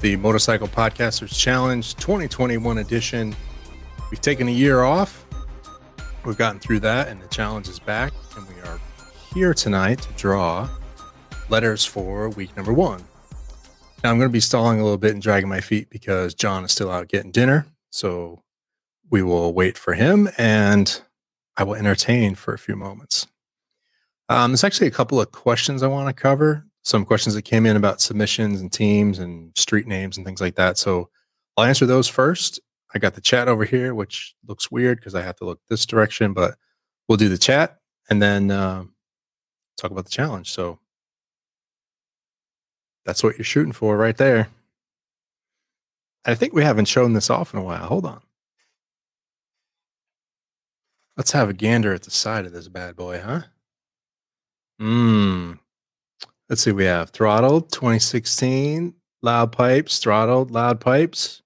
the Motorcycle Podcasters Challenge 2021 edition. We've taken a year off. We've gotten through that, and the challenge is back. And we are here tonight to draw letters for week number one. Now, I'm going to be stalling a little bit and dragging my feet because John is still out getting dinner. So we will wait for him and I will entertain for a few moments. Um, there's actually a couple of questions I want to cover. Some questions that came in about submissions and teams and street names and things like that. So I'll answer those first. I got the chat over here, which looks weird because I have to look this direction, but we'll do the chat and then uh, talk about the challenge. So that's what you're shooting for right there. I think we haven't shown this off in a while. Hold on. Let's have a gander at the side of this bad boy, huh? Mmm. Let's see. We have throttled 2016, loud pipes, throttled, loud pipes.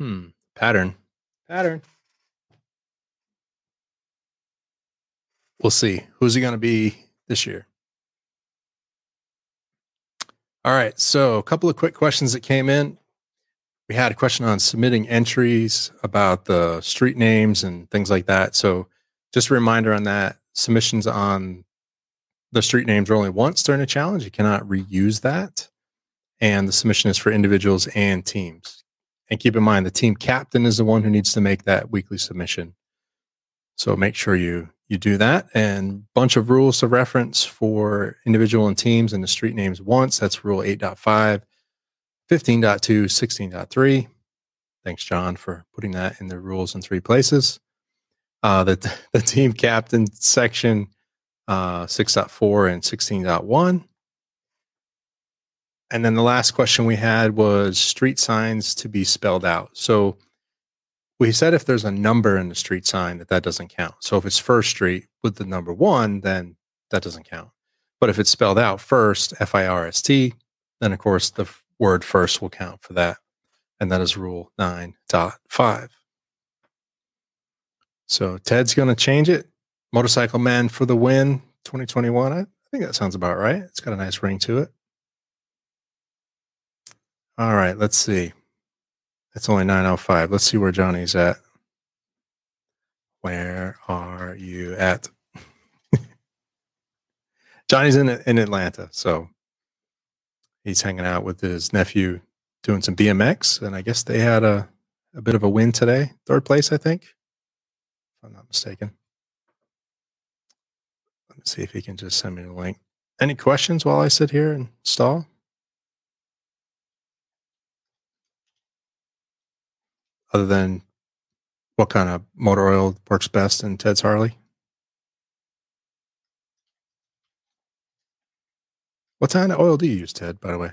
Hmm. Pattern. Pattern. We'll see. Who's he going to be this year? All right. So, a couple of quick questions that came in we had a question on submitting entries about the street names and things like that. So just a reminder on that submissions on the street names are only once during a challenge. You cannot reuse that. And the submission is for individuals and teams. And keep in mind, the team captain is the one who needs to make that weekly submission. So make sure you you do that. And bunch of rules to reference for individual and teams and the street names once. That's rule 8.5. 15.2, 16.3. Thanks, John, for putting that in the rules in three places. Uh, the, the team captain section uh, 6.4 and 16.1. And then the last question we had was street signs to be spelled out. So we said if there's a number in the street sign that that doesn't count. So if it's First Street with the number one, then that doesn't count. But if it's spelled out first, F I R S T, then of course the word first will count for that. And that is rule 9.5. So Ted's going to change it. Motorcycle Man for the win 2021. I think that sounds about right. It's got a nice ring to it. All right, let's see. It's only 9.05. Let's see where Johnny's at. Where are you at? Johnny's in in Atlanta, so he's hanging out with his nephew doing some BMX, and I guess they had a, a bit of a win today. Third place, I think, if I'm not mistaken. See if he can just send me the link. Any questions while I sit here and stall? Other than what kind of motor oil works best in Ted's Harley? What kind of oil do you use, Ted, by the way?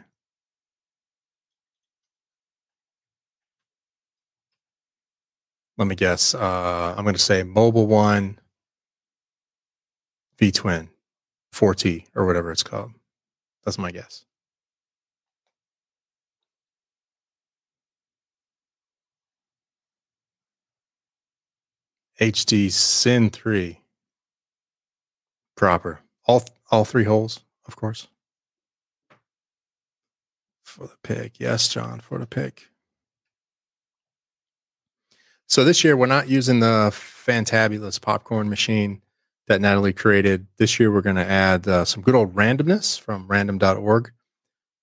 Let me guess. Uh, I'm going to say Mobil One V Twin 4T or whatever it's called. That's my guess. HD Syn3 proper. All all three holes, of course. For the pick. Yes, John, for the pick. So this year we're not using the fantabulous popcorn machine that Natalie created. This year we're going to add uh, some good old randomness from random.org.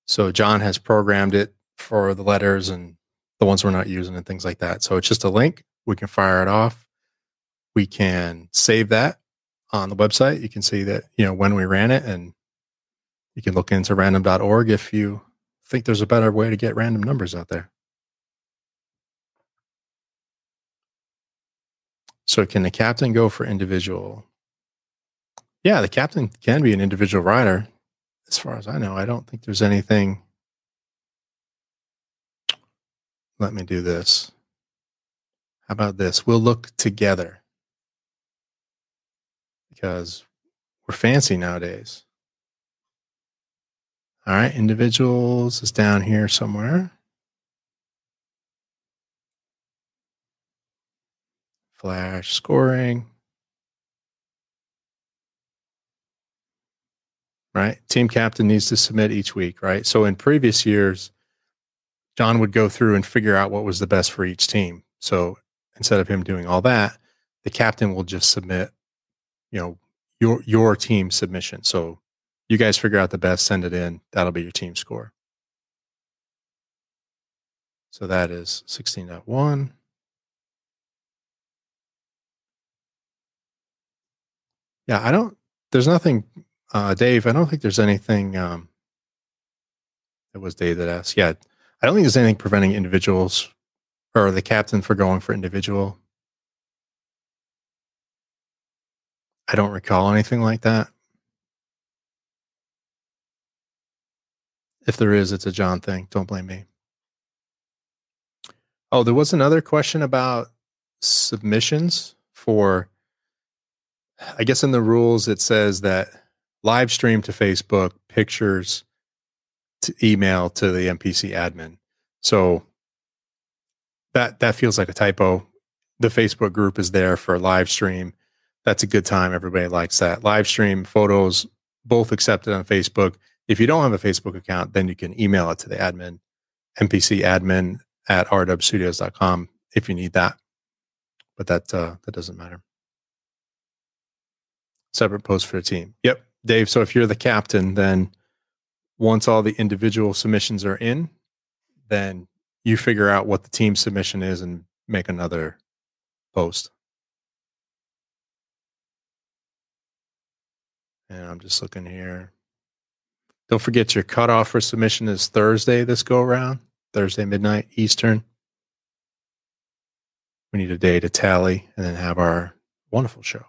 So John has programmed it for the letters and the ones we're not using and things like that. So it's just a link. We can fire it off. We can save that on the website. You can see that, you know, when we ran it and you can look into random.org if you think there's a better way to get random numbers out there. So, can the captain go for individual? Yeah, the captain can be an individual rider. As far as I know, I don't think there's anything. Let me do this. How about this? We'll look together because we're fancy nowadays. All right, individuals is down here somewhere. Flash scoring. Right? Team captain needs to submit each week, right? So in previous years, John would go through and figure out what was the best for each team. So instead of him doing all that, the captain will just submit, you know, your your team submission. So you guys figure out the best, send it in. That'll be your team score. So that is 16.1. Yeah, I don't, there's nothing, uh, Dave, I don't think there's anything, um, it was Dave that asked. Yeah, I don't think there's anything preventing individuals or the captain for going for individual. I don't recall anything like that. If there is, it's a John thing. Don't blame me. Oh, there was another question about submissions for I guess in the rules it says that live stream to Facebook, pictures to email to the MPC admin. So that that feels like a typo. The Facebook group is there for live stream. That's a good time. Everybody likes that. Live stream photos both accepted on Facebook. If you don't have a Facebook account, then you can email it to the admin, MPC admin at rwstudios.com if you need that. But that uh, that doesn't matter separate post for a team. Yep, Dave. So if you're the captain, then once all the individual submissions are in, then you figure out what the team submission is and make another post. And I'm just looking here. Don't forget your cutoff for submission is Thursday this go around, Thursday midnight Eastern. We need a day to tally and then have our wonderful show.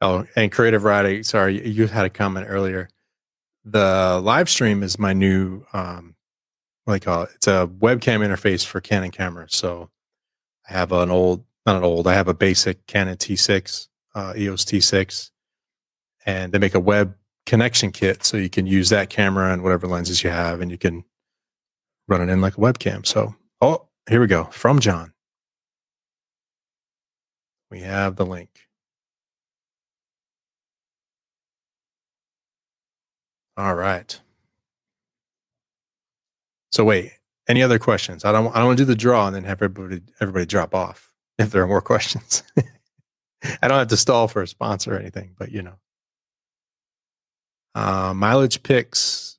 Oh, and creative writing. Sorry, you had a comment earlier. The live stream is my new, um, what do you call it? It's a webcam interface for Canon cameras. So I have an old, not an old, I have a basic Canon T6, uh, EOS T6, and they make a web connection kit. So you can use that camera and whatever lenses you have, and you can run it in like a webcam. So, oh, here we go from John. We have the link. All right. So wait, any other questions? I don't. I don't want to do the draw and then have everybody everybody drop off if there are more questions. I don't have to stall for a sponsor or anything, but you know. Uh, mileage picks.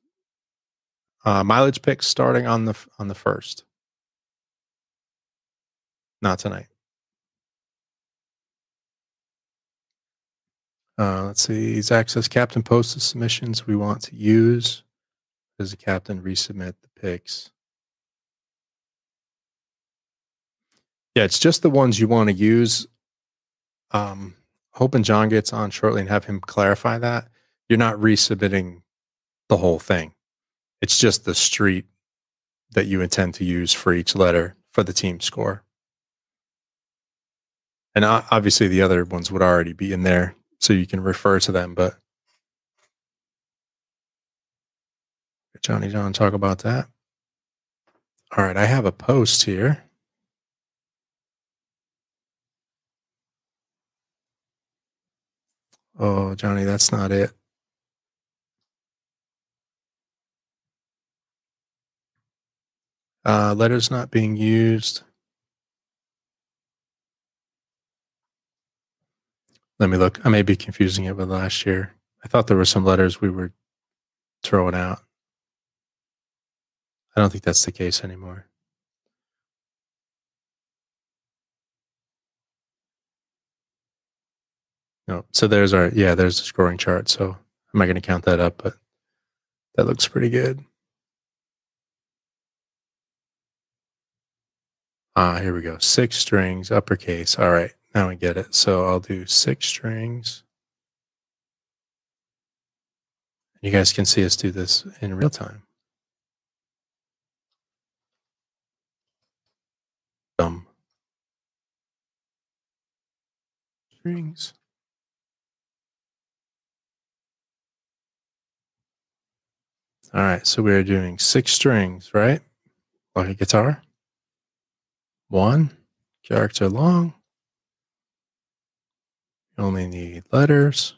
Uh, mileage picks starting on the on the first. Not tonight. Uh, let's see. Zach says captain posts the submissions we want to use. Does the captain resubmit the picks? Yeah, it's just the ones you want to use. Um, hoping John gets on shortly and have him clarify that. You're not resubmitting the whole thing. It's just the street that you intend to use for each letter for the team score. And obviously, the other ones would already be in there so you can refer to them. But Johnny John talk about that. All right, I have a post here. Oh, Johnny, that's not it. Uh, letters not being used. Let me look. I may be confusing it with last year. I thought there were some letters we were throwing out. I don't think that's the case anymore. No. So there's our yeah, there's the scoring chart. So I'm not going to count that up, but that looks pretty good. Ah, here we go. Six strings, uppercase. All right. Now I get it. So I'll do six strings. You guys can see us do this in real time. Um, strings. All right, so we're doing six strings, right? Like a guitar. One character long only need letters.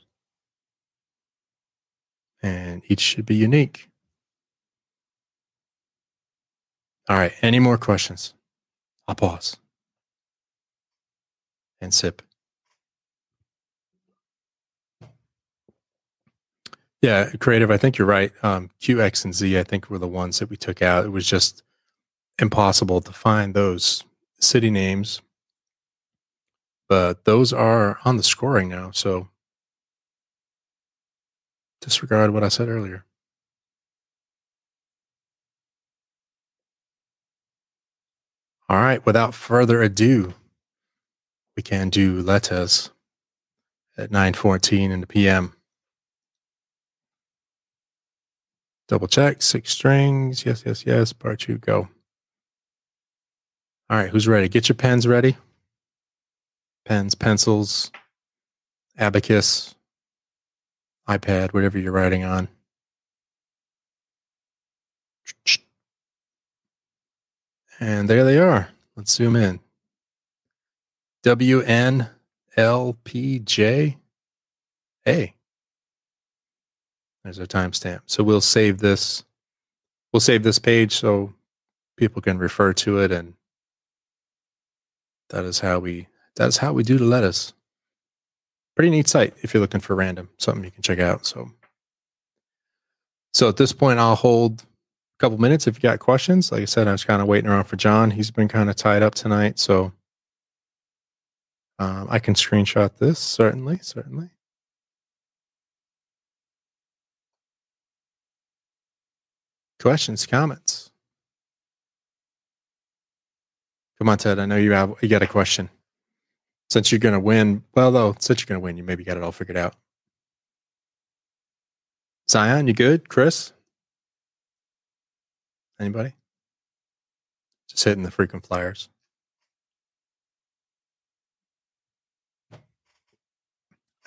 and each should be unique. All right. Any more questions? I'll pause and sip. Yeah, creative. I think you're right. Um, Q, X, and Z, I think were the ones that we took out. It was just impossible to find those city names, but those are on the scoring now. So disregard what I said earlier. All right, without further ado, we can do letters at 9:14 in the PM. Double check, six strings. Yes, yes, yes. Part two, go. All right, who's ready? Get your pens ready. Pens, pencils, abacus, iPad, whatever you're writing on. And there they are. Let's zoom in. WNLPJ A. There's a timestamp. So we'll save this. We'll save this page so people can refer to it, and that is how we. That is how we do the lettuce. Pretty neat site if you're looking for random something you can check out. So, so at this point, I'll hold a couple minutes if you got questions. Like I said, I was kind of waiting around for John. He's been kind of tied up tonight, so um, I can screenshot this certainly, certainly. Questions, comments? Come on, Ted. I know you have you got a question. Since you're going to win, well, though, since you're going to win, you maybe got it all figured out. Zion, you good? Chris? Anybody? Just hitting the freaking flyers.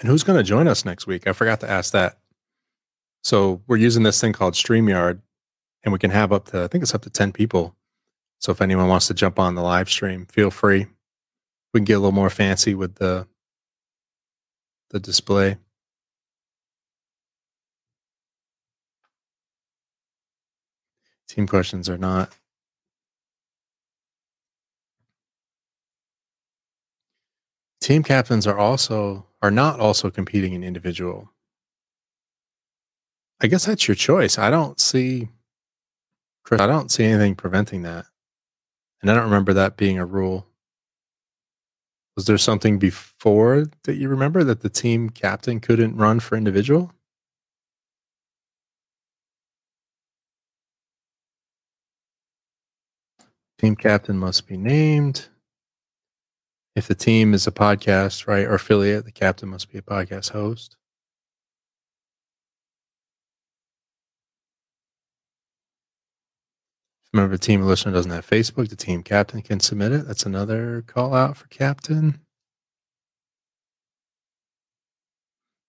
And who's going to join us next week? I forgot to ask that. So we're using this thing called StreamYard and we can have up to I think it's up to 10 people. So if anyone wants to jump on the live stream, feel free. We can get a little more fancy with the the display. Team questions are not. Team captains are also are not also competing in individual. I guess that's your choice. I don't see Chris, I don't see anything preventing that. And I don't remember that being a rule. Was there something before that you remember that the team captain couldn't run for individual? Team captain must be named. If the team is a podcast, right, or affiliate, the captain must be a podcast host. Remember, the team listener doesn't have Facebook. The team captain can submit it. That's another call out for captain.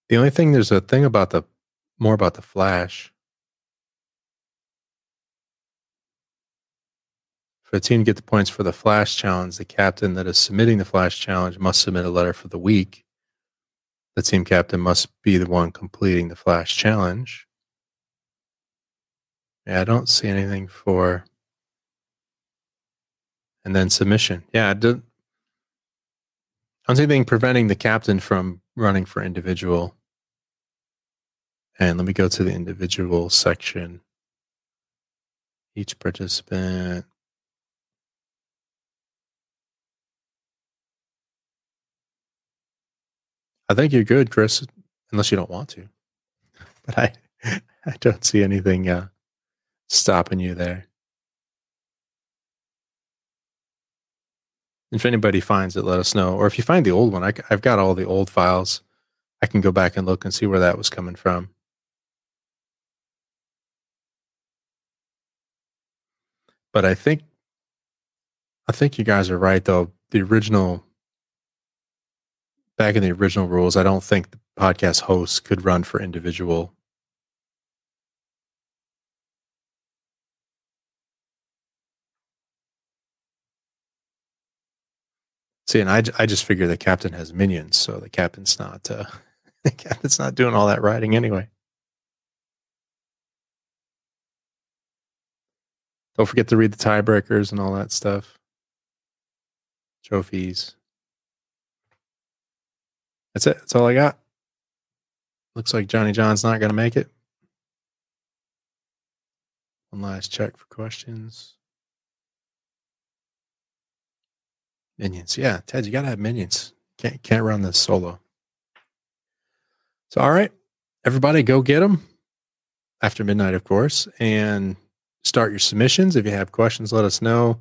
The only thing there's a thing about the more about the flash. For the team to get the points for the flash challenge, the captain that is submitting the flash challenge must submit a letter for the week. The team captain must be the one completing the flash challenge. Yeah, I don't see anything for and then submission. Yeah, I don't, see anything preventing the captain from running for individual. And let me go to the individual section. Each participant. I think you're good, Chris, unless you don't want to. But I, I don't see anything uh, stopping you there. If anybody finds it, let us know. Or if you find the old one, I, have got all the old files. I can go back and look and see where that was coming from. But I think, I think you guys are right though. The original, back in the original rules, I don't think the podcast hosts could run for individual See, and I, I just figure the captain has minions, so the captain's not uh, the captain's not doing all that riding anyway. Don't forget to read the tiebreakers and all that stuff. Trophies. That's it. That's all I got. Looks like Johnny John's not going to make it. One last check for questions. Minions. Yeah, Ted, you got to have minions. Can't can't run this solo. So all right, everybody go get them after midnight, of course, and start your submissions. If you have questions, let us know.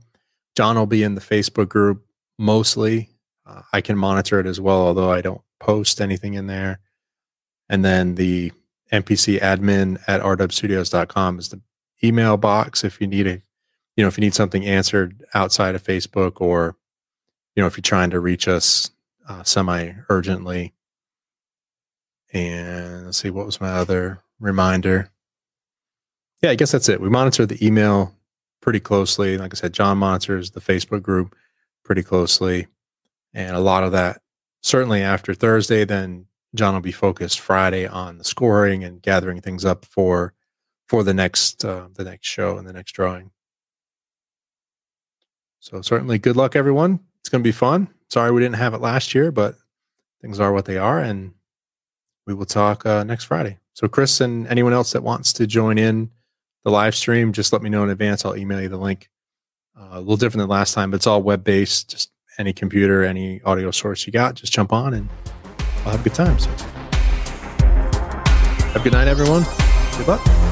John will be in the Facebook group mostly. Uh, I can monitor it as well, although I don't post anything in there. And then the MPC admin at rwstudios.com is the email box if you need a, you know, if you need something answered outside of Facebook or, you know, if you're trying to reach us uh, semi urgently. And let's see, what was my other reminder? yeah, I guess that's it. We monitor the email pretty closely. Like I said, John monitors the Facebook group pretty closely. And a lot of that, certainly after Thursday, then John will be focused Friday on the scoring and gathering things up for for the next uh, the next show and the next drawing. So certainly, good luck, everyone. It's going to be fun. Sorry we didn't have it last year, but things are what they are, and we will talk uh, next Friday. So, Chris and anyone else that wants to join in the live stream, just let me know in advance. I'll email you the link. Uh, a little different than last time, but it's all web based. Just any computer, any audio source you got, just jump on and I'll have a good time. So, have a good night, everyone. Good luck.